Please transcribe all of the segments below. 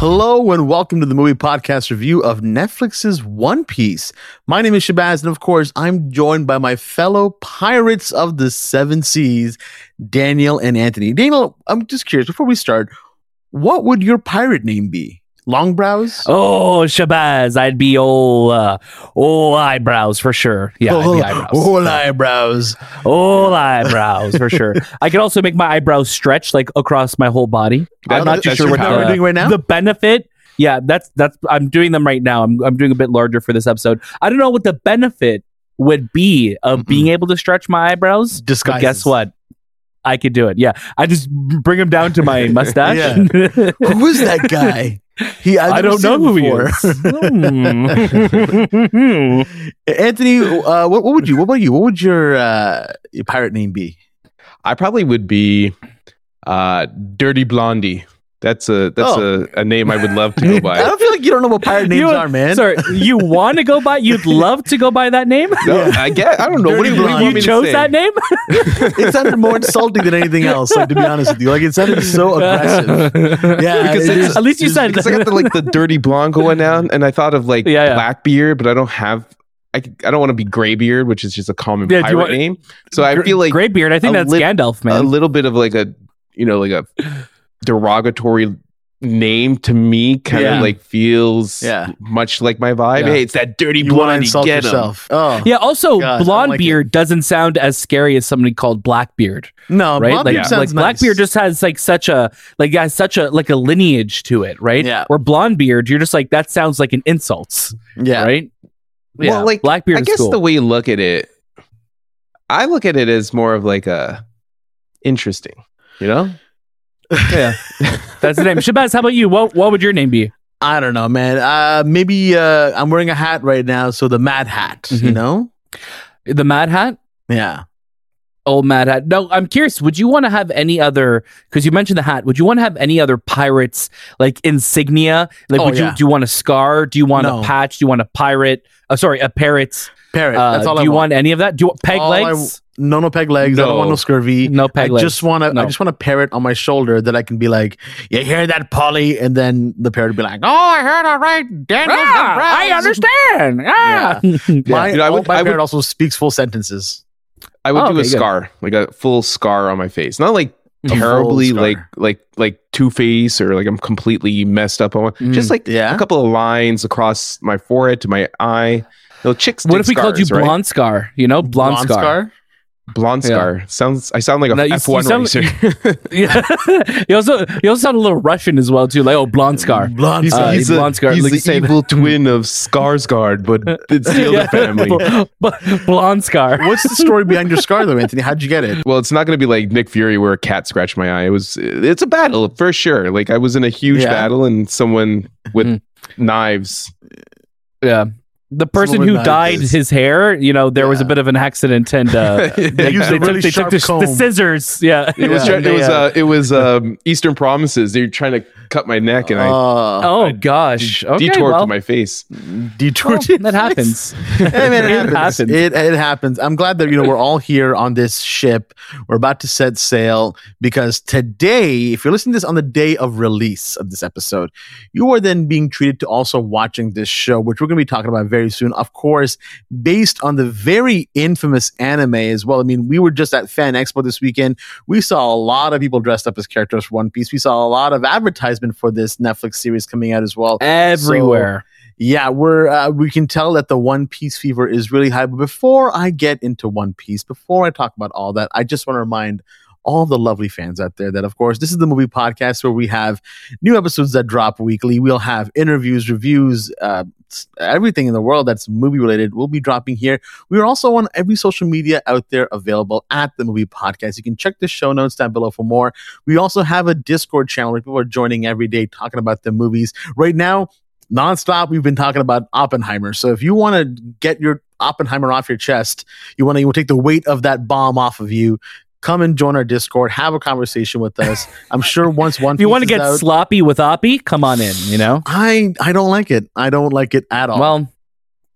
Hello and welcome to the movie podcast review of Netflix's One Piece. My name is Shahbaz, and of course, I'm joined by my fellow pirates of the seven seas, Daniel and Anthony. Daniel, I'm just curious before we start, what would your pirate name be? Long brows? Oh, Shahbaz, I'd be all, uh, all eyebrows for sure. Yeah, I'd eyebrows. All eyebrows. All eyebrows for sure. I could also make my eyebrows stretch like across my whole body. I'm not too sure what the, we're doing right now? the benefit. Yeah, that's that's. I'm doing them right now. I'm I'm doing a bit larger for this episode. I don't know what the benefit would be of Mm-mm. being able to stretch my eyebrows. But guess what? I could do it. Yeah, I just bring him down to my mustache. Who is that guy? He, I've I never don't know seen who he before. is. Hmm. Anthony, uh, what, what would you? What about you? What would your, uh, your pirate name be? I probably would be uh, Dirty Blondie. That's a that's Oh. a, a name I would love to go I by. don't feel like you don't know what pirate names You- are, man. Sorry, you want to go by? You'd love to go by that name? No, I get. I don't know. What do Dirty you, what do you Blondie. want You to chose say? that name? it sounded more insulting than anything else. Like to be honest with you, like it sounded so aggressive. Yeah, Because it it's- At least you it's- said Because I got the like the dirty blonde going down, and I thought of like Yeah, yeah. Blackbeard, but I don't have. I, I don't want to be Graybeard, which is just a common Yeah, pirate want- name. So I feel like Graybeard. I think that's lit- Gandalf, man. a little bit of like a you know like a derogatory name to me kind Yeah. of like feels Yeah. much like my vibe. Yeah. Hey, it's that dirty you want to blondie. insult Get 'em. yourself. Oh. oh, yeah. Also, God, blonde like beard doesn't sound as scary as somebody called Blackbeard, no, right? Blonde like, Beard sounds like nice. Blackbeard just has like such a like has such a like a lineage to it, right? Yeah. Or blonde beard, you're just like that sounds like an insult, yeah. right? Well, like Blackbeard. I is guess cool. the way you look at it, I look at it as more of like a interesting, you know? Yeah, that's the name. Shahbaz, how about you? What what would your name be? I don't know, man. Uh, maybe uh, I'm wearing a hat right now, so the Mad Hat. You Mhm. know? The Mad Hat. Yeah. old Mad Hat. No, I'm curious. Would you want to have any other? Because you mentioned the hat. Would you want to have any other pirates like insignia? Like, Oh, would yeah. you do you want a scar? Do you want No. a patch? Do you want a pirate? Oh, sorry, a parrot's. Parrot. Uh, That's all do I you want. want any of that? Do you want peg All I- legs? No, no peg legs. I don't want no scurvy. No peg I legs. just want to. I just want a parrot on my shoulder that I can be like, "You hear that, Polly?" And then the parrot would be like, "Oh, I heard all right, Daniel." Ah, I understand. Ah. My, You know, I would- my I would- parrot also speaks full sentences. I would Oh, do a okay, good. scar, like a full scar on my face. Not like terribly like like like two face or like I'm completely messed up on. Mm. Just like Yeah. a couple of lines across my forehead to my eye. No chicks. What if we called you scars, right? blonde scar? You know, blonde, scar. Blonde Yeah. scar sounds. I sound like a No, you- F one you sound- racer. Yeah. you also you also sound a little Russian as well too. Like oh, blonde scar. Blonde. he's Uh, scar. he's a, blonde scar, he's like the say that. evil twin of Skarsgård, but it's the other family. B- b- blonde scar. What's the story behind your scar, though, Anthony? How'd you get it? Well, it's not going to be like Nick Fury where a cat scratched my eye. It was it's a battle for sure. Like I was in a huge Yeah. battle and someone with Mm. knives. Yeah. The person who dyed knives. his hair, you know, there was a bit of an accident and uh, They they, they really took, they took the, the scissors. Yeah. It was Yeah. it was uh, uh, it was um, Eastern Promises. They were trying to cut my neck and I Uh, oh gosh. Okay, detoured well, to my face. detour. well, that happens. hey man, it, It happens. happens. It, it happens. I'm glad that you know we're all here on this ship. We're about to set sail because today, if you're listening to this on the day of release of this episode, you are then being treated to also watching this show, which we're going to be talking about very soon. Of course, based on the very infamous anime as well. I mean, we were just at Fan Expo this weekend. We saw a lot of people dressed up as characters for One Piece. We saw a lot of advertisement for this Netflix series coming out as well. Everywhere. Yeah, we're uh, we can tell that the One Piece fever is really high. But before I get into One Piece, before I talk about all that, I just want to remind all the lovely fans out there that, of course, this is the movie podcast where we have new episodes that drop weekly. We'll have interviews, reviews, uh, everything in the world that's movie related will be dropping here. We are also on every social media out there available at the movie podcast. You can check the show notes down below for more. We also have a Discord channel where people are joining every day talking about the movies. Right now, nonstop, we've been talking about Oppenheimer. So if you want to get your Oppenheimer off your chest, you want to you take the weight of that bomb off of you. Come and join our Discord. Have a conversation with us. I'm sure once one. If you want to get out- sloppy with Oppie, come on in, you know? I I don't like it. I don't like it at all. Well,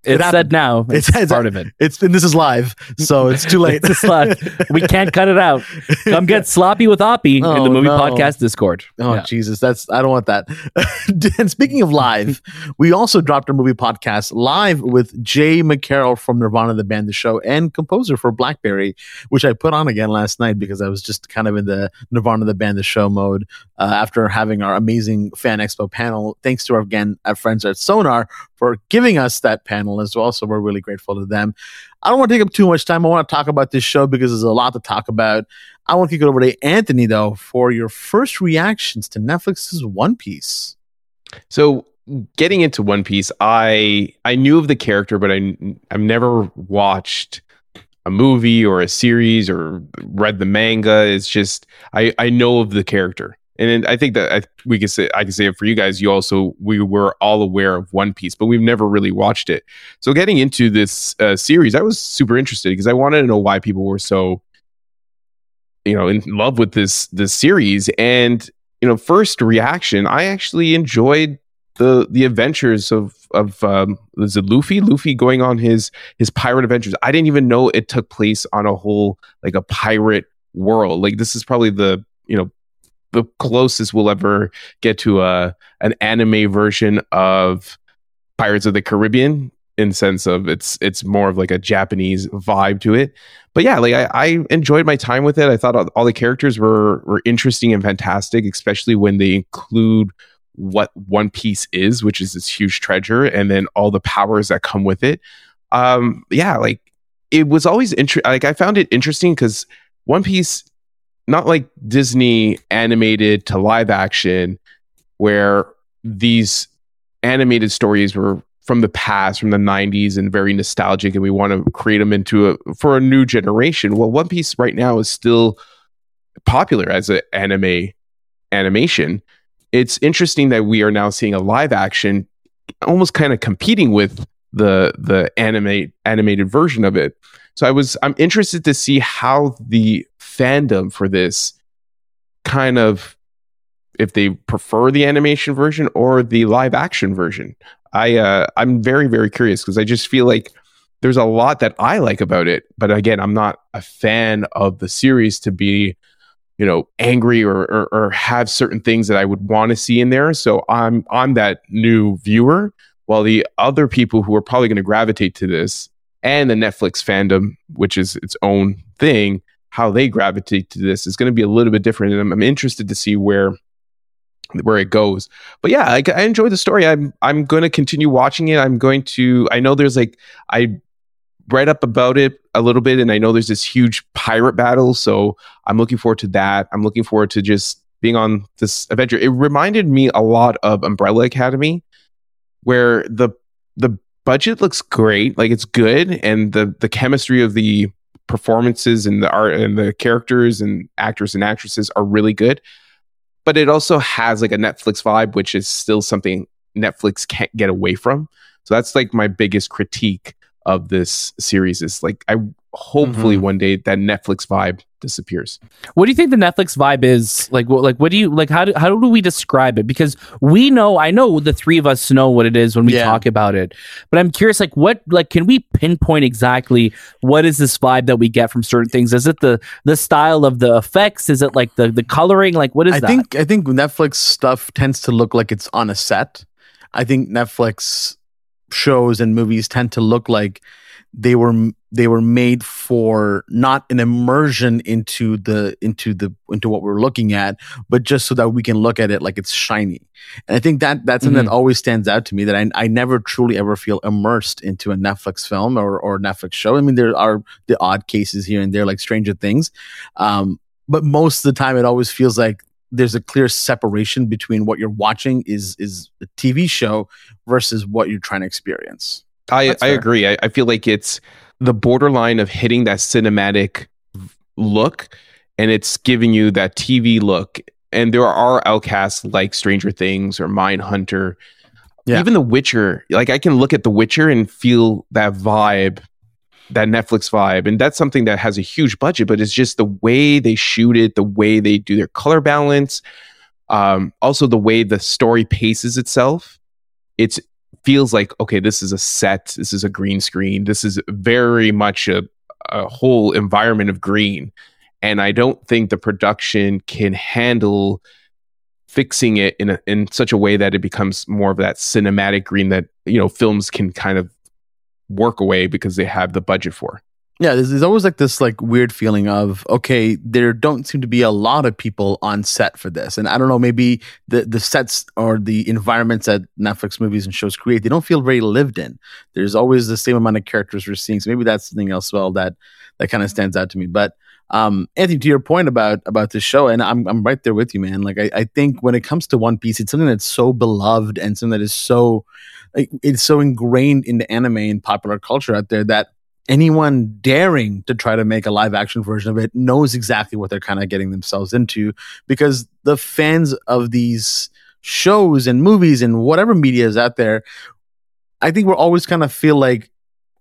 It's happened. said now. It's, It's- it's- part of it. It's and this is live, so it's too late. It's live. We can't cut it out. Come get sloppy with Oppie in Oh, the movie no. podcast Discord. Oh Yeah. Jesus, that's I don't want that. and speaking of live, we also dropped our movie podcast live with Jay McCarroll from Nirvana, the band, the show, and composer for Blackberry, which I put on again last night because I was just kind of in the Nirvana, the band, the show mode uh, after having our amazing fan expo panel. Thanks to our again our friends at Sonar for giving us that panel as well. So we're really grateful to them. I don't want to take up too much time. I want to talk about this show because there's a lot to talk about. I want to kick it over to Anthony though for your first reactions to Netflix's One Piece. So getting into One Piece, I I knew of the character, but I I've never watched a movie or a series or read the manga. It's just I I know of the character, and I think that I, we can say I can say it for you guys. You also we were all aware of One Piece, but we've never really watched it. So getting into this uh, series, I was super interested because I wanted to know why people were so you know in love with this this series and you know first reaction i actually enjoyed the the adventures of of um was it luffy luffy going on his his pirate adventures i didn't even know it took place on a whole like a pirate world like this is probably the you know the closest we'll ever get to a an anime version of pirates of the caribbean in sense of it's it's more of like a japanese vibe to it but yeah, like I, I enjoyed my time with it. I thought all, all the characters were were interesting and fantastic, especially when they include what One Piece is, which is this huge treasure, and then all the powers that come with it. Um, yeah, like it was always interesting. Like I found it interesting because One Piece, not like Disney animated to live action, where these animated stories were from the past, from the 90s, and very nostalgic, and we want to create them into a for a new generation. Well, One Piece right now is still popular as an anime animation. It's interesting that we are now seeing a live action, almost kind of competing with the the anime animated version of it. So I was I'm interested to see how the fandom for this kind of if they prefer the animation version or the live action version. I uh, I'm very very curious because I just feel like there's a lot that I like about it, but again, I'm not a fan of the series to be, you know, angry or or, or have certain things that I would want to see in there. So I'm I'm that new viewer, while the other people who are probably going to gravitate to this and the Netflix fandom, which is its own thing, how they gravitate to this is going to be a little bit different, and I'm, I'm interested to see where where it goes. But yeah, I, I enjoy the story. I'm I'm going to continue watching it. I'm going to. I know there's like I read up about it a little bit, and I know there's this huge pirate battle. So I'm looking forward to that. I'm looking forward to just being on this adventure. It reminded me a lot of Umbrella Academy, where the the budget looks great, like it's good, and the the chemistry of the performances and the art and the characters and actors and actresses are really good but it also has like a Netflix vibe, which is still something Netflix can't get away from. So that's like my biggest critique of this series is like I hopefully Mhm. one day that Netflix vibe disappears. What do you think the Netflix vibe is? Like, what, like, what do you like? How do how do we describe it? Because we know, I know the three of us know what it is when we Yeah. talk about it. But I'm curious, like, what, like, can we pinpoint exactly what is this vibe that we get from certain things? Is it the the style of the effects? Is it like the the coloring? Like, what is that? I that? think I think Netflix stuff tends to look like it's on a set. I think Netflix shows and movies tend to look like they were they were made for not an immersion into the into the into what we're looking at, but just so that we can look at it like it's shiny. And I think that that's something that always stands out to me that I I never truly ever feel immersed into a Netflix film or or Netflix show. I mean, there are the odd cases here and there, like Stranger Things, um, but most of the time, it always feels like there's a clear separation between what you're watching is is a TV show versus what you're trying to experience. I, That's I fair. agree. I, I feel like it's the borderline of hitting that cinematic look and it's giving you that TV look. And there are outcasts like Stranger Things or Mindhunter. Yeah. Even The Witcher. Like I can look at The Witcher and feel that vibe, that Netflix vibe. And that's something that has a huge budget, but it's just the way they shoot it, the way they do their color balance, um, also the way the story paces itself. It feels like okay, this is a set, this is a green screen, this is very much a, a whole environment of green, and I don't think the production can handle fixing it in a, in such a way that it becomes more of that cinematic green that you know films can kind of work away because they have the budget for. Yeah, there's, always like this like weird feeling of okay, there don't seem to be a lot of people on set for this, and I don't know, maybe the the sets or the environments that Netflix movies and shows create, they don't feel very lived in. There's always the same amount of characters we're seeing, so maybe that's something else well that that kind of stands out to me. But um, Anthony, to your point about about this show, and I'm I'm right there with you, man. Like I, I think when it comes to One Piece, it's something that's so beloved and something that is so like, it's so ingrained into anime and popular culture out there that anyone daring to try to make a live action version of it knows exactly what they're kind of getting themselves into because the fans of these shows and movies and whatever media is out there i think we're always kind of feel like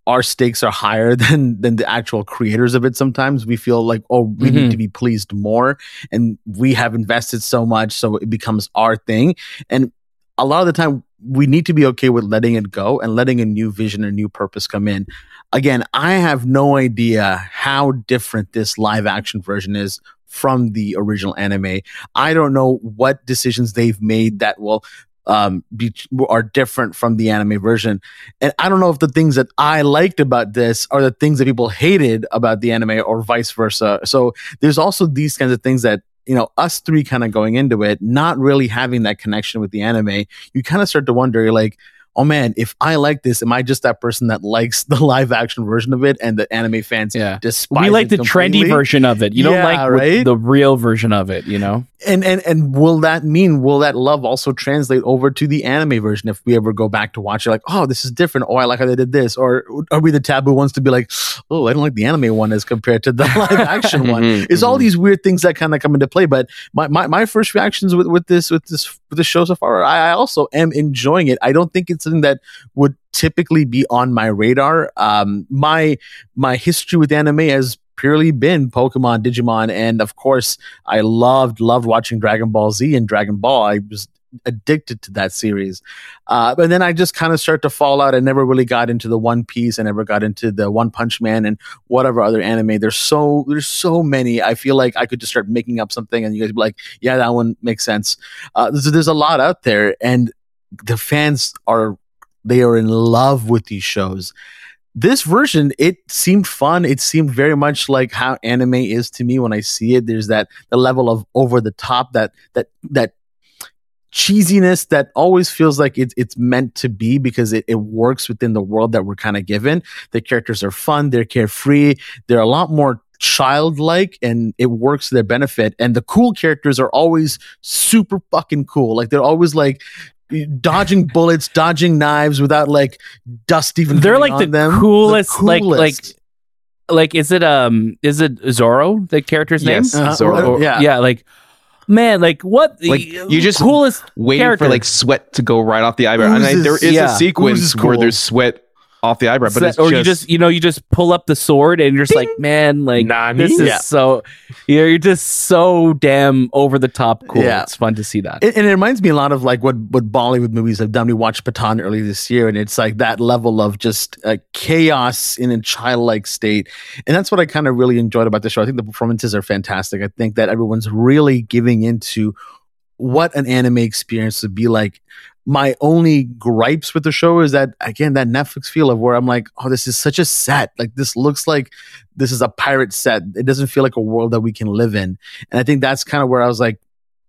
our stakes are higher than than the actual creators of it sometimes we feel like oh we Mhm. need to be pleased more and we have invested so much so it becomes our thing and a lot of the time we need to be okay with letting it go and letting a new vision and new purpose come in. Again i have no idea how different this live action version is from the original anime. I don't know what decisions they've made that will um be are different from the anime version. And i don't know if the things that i liked about this are the things that people hated about the anime or vice versa. So there's also these kinds of things that you know us three kind of going into it not really having that connection with the anime you kind of start to wonder you're like oh man if i like this am i just that person that likes the live action version of it and the anime fans Yeah. despise we like the trendy version of it. You don't like right? the real version of it, you know? And and and will that mean will that love also translate over to the anime version if we ever go back to watch it? Like oh this is different. Oh i like how they did this. Or are we the taboo ones to be like oh i don't like the anime one as compared to the live action one? Mhm, it's all mhm. these weird things that kind of come into play but my, my, my first reactions with, with this with this with the show so far I, I also am enjoying it. I don't think it's something that would typically be on my radar. Um my my history with anime has purely been pokemon digimon and of course i loved loved watching dragon ball z and dragon ball i was addicted to that series uh, but then I just kind of start to fall out. I never really got into the One Piece. I never got into the One Punch Man and whatever other anime. There's so there's so many. I feel like I could just start making up something, and you guys be like, "Yeah, that one makes sense." Uh, there's, there's a lot out there, and the fans are they are in love with these shows. This version, it seemed fun. It seemed very much like how anime is to me when I see it. There's that the level of over the top that that that cheesiness that always feels like it's it's meant to be because it, it works within the world that we're kind of given. The characters are fun, they're carefree, they're a lot more childlike and it works to their benefit. And the cool characters are always super fucking cool. Like they're always like dodging bullets, dodging knives without like dust even. They're coming like the on them. coolest, like- coolest. Like is it um is it Zorro the character's Yes. name? Uh, Zoro. uh, yeah. Yeah, like man, like what Like, you just coolest waiting character. for like sweat to go right off the eyebrow. and I, there is yeah. a sequence Oozes where there's sweat off the eyebrow, but Set- it's or just, you just you know you just pull up the sword and you're just like man like Nani? this is Yeah. so you're, you're just so damn over the top cool Yeah. it's fun to see that It, and it reminds me a lot of like what what Bollywood movies have done. We watched Pathaan earlier this year, and it's like that level of just uh, chaos in a childlike state, and that's what I kind of really enjoyed about the show. I think the performances are fantastic. I think that everyone's really giving into what an anime experience would be like. My only gripes with the show is that again that Netflix feel of where I'm like, oh, this is such a set. Like this looks like this is a pirate set. It doesn't feel like a world that we can live in. And I think that's kind of where I was like,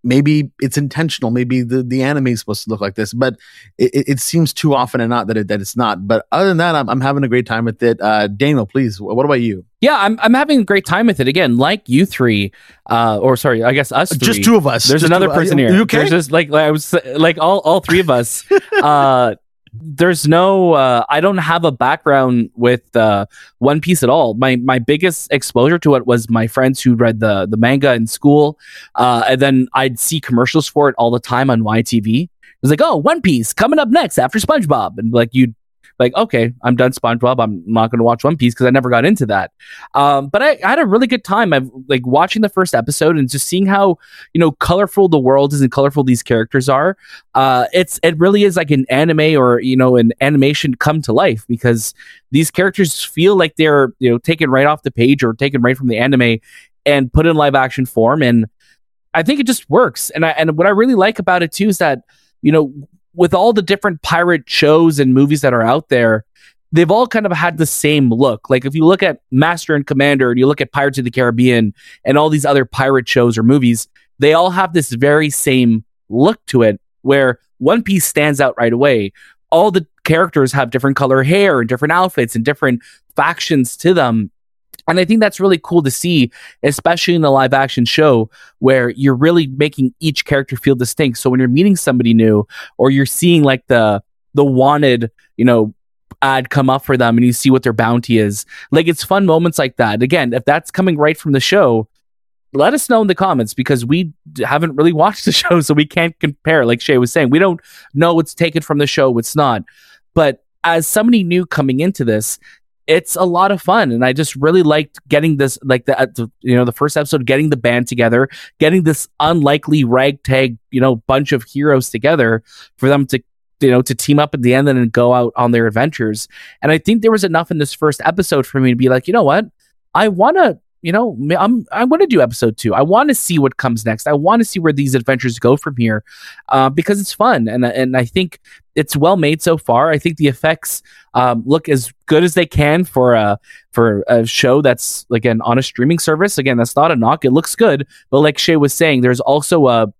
maybe it's intentional. Maybe the, the anime is supposed to look like this, but it, it, seems too often and not that it, that it's not. But other than that, I'm, I'm having a great time with it. Uh, Daniel, please, what about you? Yeah I'm, I'm having a great time with it again like you three uh or sorry i guess us three. Just two of us. there's Just another two- person here You okay? there's just like i was like all all three of us uh there's no uh i don't have a background with uh one piece at all my my biggest exposure to it was my friends who read the the manga in school uh and then i'd see commercials for it all the time on ytv it was like oh one piece coming up next after spongebob and like you'd like, okay, I'm done SpongeBob. I'm not going to watch One Piece because I never got into that. Um, but I, I, had a really good time. I've like watching the first episode and just seeing how you know colorful the world is and colorful these characters are. Uh, it's it really is like an anime or you know an animation come to life because these characters feel like they're you know taken right off the page or taken right from the anime and put in live action form and I think it just works. And I and what I really like about it too is that you know with all the different pirate shows and movies that are out there, they've all kind of had the same look. Like if you look at Master and Commander and you look at Pirates of the Caribbean and all these other pirate shows or movies, they all have this very same look to it where One Piece stands out right away. All the characters have different color hair and different outfits and different factions to them. And I think that's really cool to see, especially in a live action show where you're really making each character feel distinct. So when you're meeting somebody new or you're seeing like the the wanted, you know, ad come up for them and you see what their bounty is. Like it's fun moments like that. Again, if that's coming right from the show, let us know in the comments because we haven't really watched the show, so we can't compare. Like Shay was saying, we don't know what's taken from the show, what's not. But as somebody new coming into this, it's a lot of fun. And i just really liked getting this like the, uh, the, you know the first episode getting the band together getting this unlikely ragtag you know bunch of heroes together for them to you know to team up at the end and go out on their adventures. And i think there was enough in this first episode for me to be like you know what? I want to you know, I'm I want to do episode two. I want to see what comes next. I want to see where these adventures go from here, uh, because it's fun and and I think it's well made so far. I think the effects um, look as good as they can for a for a show that's again on a streaming service. Again, that's not a knock. It looks good, but like Shay was saying, there's also a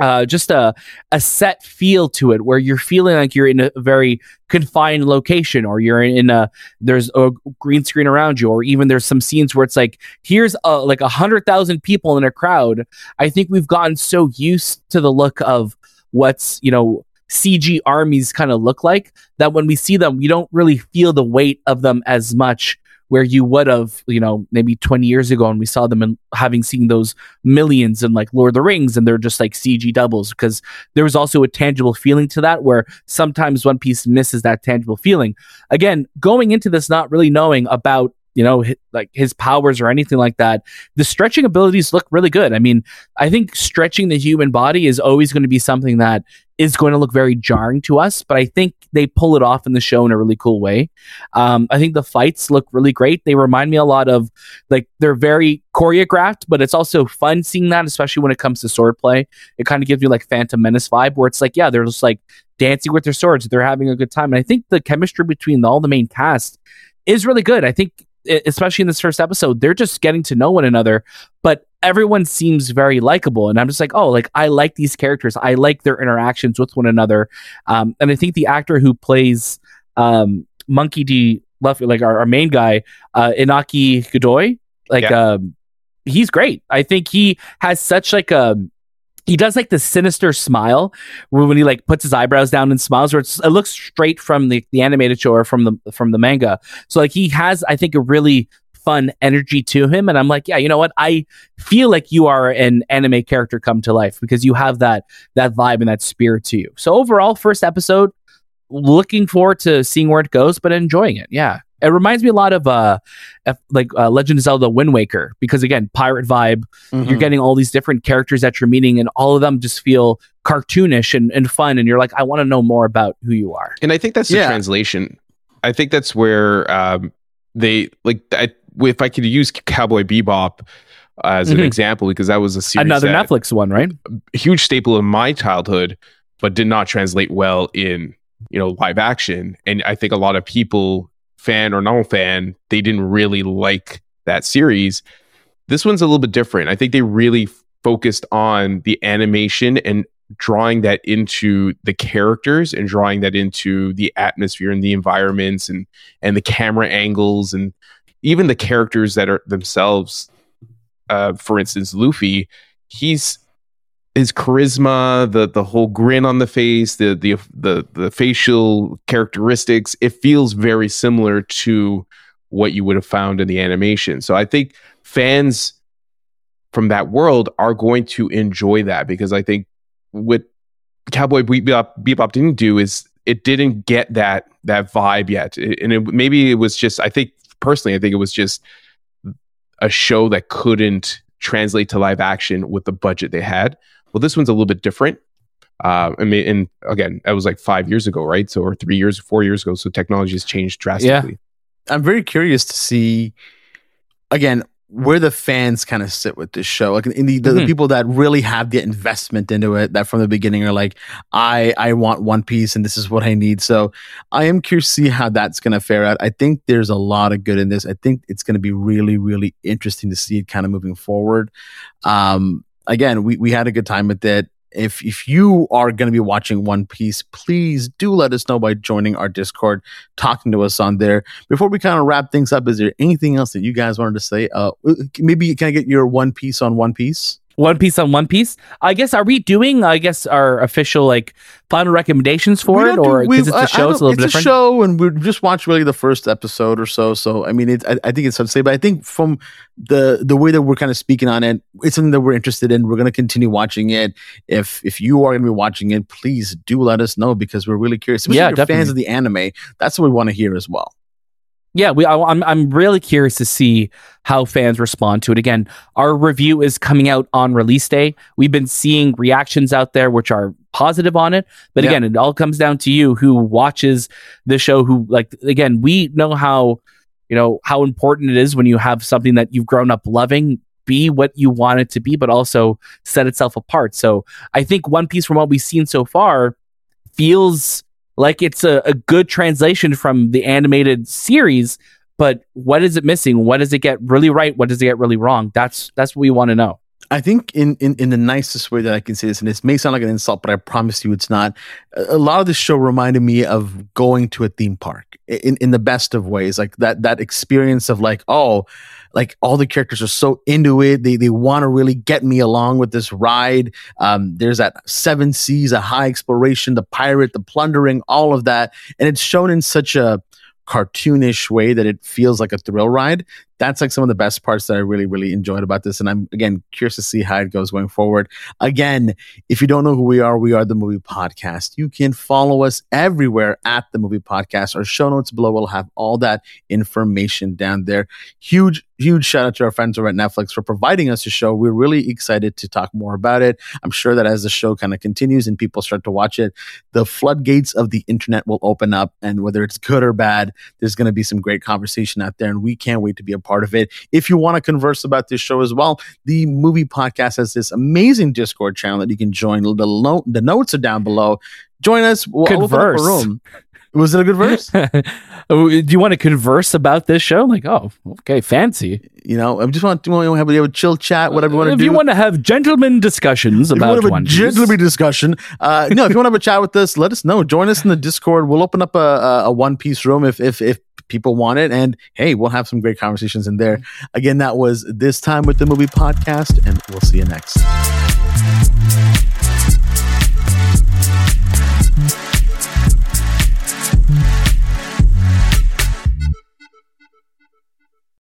uh, just a a set feel to it where you're feeling like you're in a very confined location or you're in a there's a green screen around you or even there's some scenes where it's like here's a, like a hundred thousand people in a crowd. I think we've gotten so used to the look of what's you know cg armies kind of look like that when we see them we don't really feel the weight of them as much where you would have, you know, maybe 20 years ago and we saw them and having seen those millions in like Lord of the Rings and they're just like CG doubles because there was also a tangible feeling to that where sometimes One Piece misses that tangible feeling. Again, going into this not really knowing about you know, like his powers or anything like that. The stretching abilities look really good. I mean, I think stretching the human body is always going to be something that is going to look very jarring to us, but I think they pull it off in the show in a really cool way. Um, I think the fights look really great. They remind me a lot of like they're very choreographed, but it's also fun seeing that, especially when it comes to swordplay. It kind of gives you like Phantom Menace vibe, where it's like, yeah, they're just like dancing with their swords. They're having a good time, and I think the chemistry between all the main cast is really good. I think especially in this first episode, they're just getting to know one another, but everyone seems very likable. And I'm just like, oh, like I like these characters. I like their interactions with one another. Um, and I think the actor who plays um, Monkey D. Luffy, like our, our main guy, uh, Iñaki Godoy, like yeah. um, he's great. I think he has such like a he does like the sinister smile when he like puts his eyebrows down and smiles where it looks straight from the, the animated show or from the from the manga. So like he has i think a really fun energy to him and i'm like yeah you know what? I feel like you are an anime character come to life because you have that that vibe and that spirit to you. So overall first episode looking forward to seeing where it goes but enjoying it. Yeah it reminds me a lot of uh, like uh, Legend of Zelda Wind Waker because again, pirate vibe. Mm-hmm. You're getting all these different characters that you're meeting, and all of them just feel cartoonish and, and fun. And you're like, I want to know more about who you are. And I think that's the yeah. translation. I think that's where um, they like. I, if I could use Cowboy Bebop as mm-hmm. an example, because that was a series another Netflix one, right? huge staple in my childhood, but did not translate well in you know live action. And I think a lot of people fan or non fan, they didn't really like that series. This one's a little bit different. I think they really focused on the animation and drawing that into the characters and drawing that into the atmosphere and the environments and and the camera angles and even the characters that are themselves uh, for instance luffy he's his charisma, the the whole grin on the face, the the the the facial characteristics, it feels very similar to what you would have found in the animation. So I think fans from that world are going to enjoy that because I think what Cowboy Bebop, Bebop didn't do is it didn't get that that vibe yet, It- and it, maybe it was just. I think personally, I think it was just a show that couldn't translate to live action with the budget they had. Well, this one's a little bit different. Uh, I mean, and again, that was like five years ago, right? So, or three years, four years ago. So, technology has changed drastically. I'm very curious to see again where the fans kind of sit with this show. Like in the, the, the Mhm. people that really have the investment into it, that from the beginning are like, I I want One Piece and this is what I need. So I am curious to see how that's going to fare out. I think there's a lot of good in this. I think it's going to be really really interesting to see it kind of moving forward. Um, again, we we had a good time with it. If if you are going to be watching One Piece, please do let us know by joining our Discord, talking to us on there before we kind of wrap things up, is there anything else that you guys wanted to say? Uh, maybe can I get your one piece on One Piece? One Piece on One Piece. I guess are we doing? I guess our official like final recommendations for it, or because it's a show, it's a little different. a show, and we just watched really the first episode or so. So I mean, it, I, I think it's hard to say, but I think from the the way that we're kind of speaking on it, it's something that we're interested in. We're going to continue watching it. If if you are going to be watching it, please do let us know because we're really curious. Especially Yeah, if you're fans of the anime. That's what we want to hear as well. Yeah, we. I, I'm I'm really curious to see how fans respond to it. Again, our review is coming out on release day. We've been seeing reactions out there which are positive on it, but Yeah. again, it all comes down to you who watches the show. Who like again, we know how you know how important it is when you have something that you've grown up loving be what you want it to be, but also set itself apart. So I think One Piece, from what we've seen so far, feels like it's a, a good translation from the animated series. But what is it missing? What does it get really right? What does it get really wrong? That's that's what we want to know. I think in, in in the nicest way that I can say this, and this may sound like an insult, but I promise you it's not. A lot of this show reminded me of going to a theme park in in the best of ways, like that that experience of like, oh, like all the characters are so into it, they they want to really get me along with this ride. Um, there's that seven seas, a high exploration, the pirate, the plundering, all of that, and it's shown in such a cartoonish way that it feels like a thrill ride that's like some of the best parts that I really, really enjoyed about this. And I'm again curious to see how it goes going forward. Again, if you don't know who we are, we are the movie podcast. You can follow us everywhere at the movie podcast. Our show notes below will have all that information down there. Huge, huge shout out to our friends over at Netflix for providing us a show. We're really excited to talk more about it. I'm sure that as the show kind of continues and people start to watch it, the floodgates of the internet will open up. And whether it's good or bad, there's going to be some great conversation out there. And we can't wait to be a part of it. If you want to converse about this show as well, the movie podcast has this amazing Discord channel that you can join. The, lo- the notes are down below. Join us. We'll open up a Converse. room. Was it a good verse? Oh, Do you want to converse about this show? Like, oh, okay, fancy. you know, I just want to have, have a chill chat, whatever you want to uh, if do. you want to have gentleman discussions if you about want to have One a gentleman discussion, uh, no, if you want to have a chat with us, let us know. Join us in the Discord. We'll open up a, a, a One Piece room if if if people want it, and hey, we'll have some great conversations in there. Mm. Again, that was this time with the movie podcast, and we'll see you next.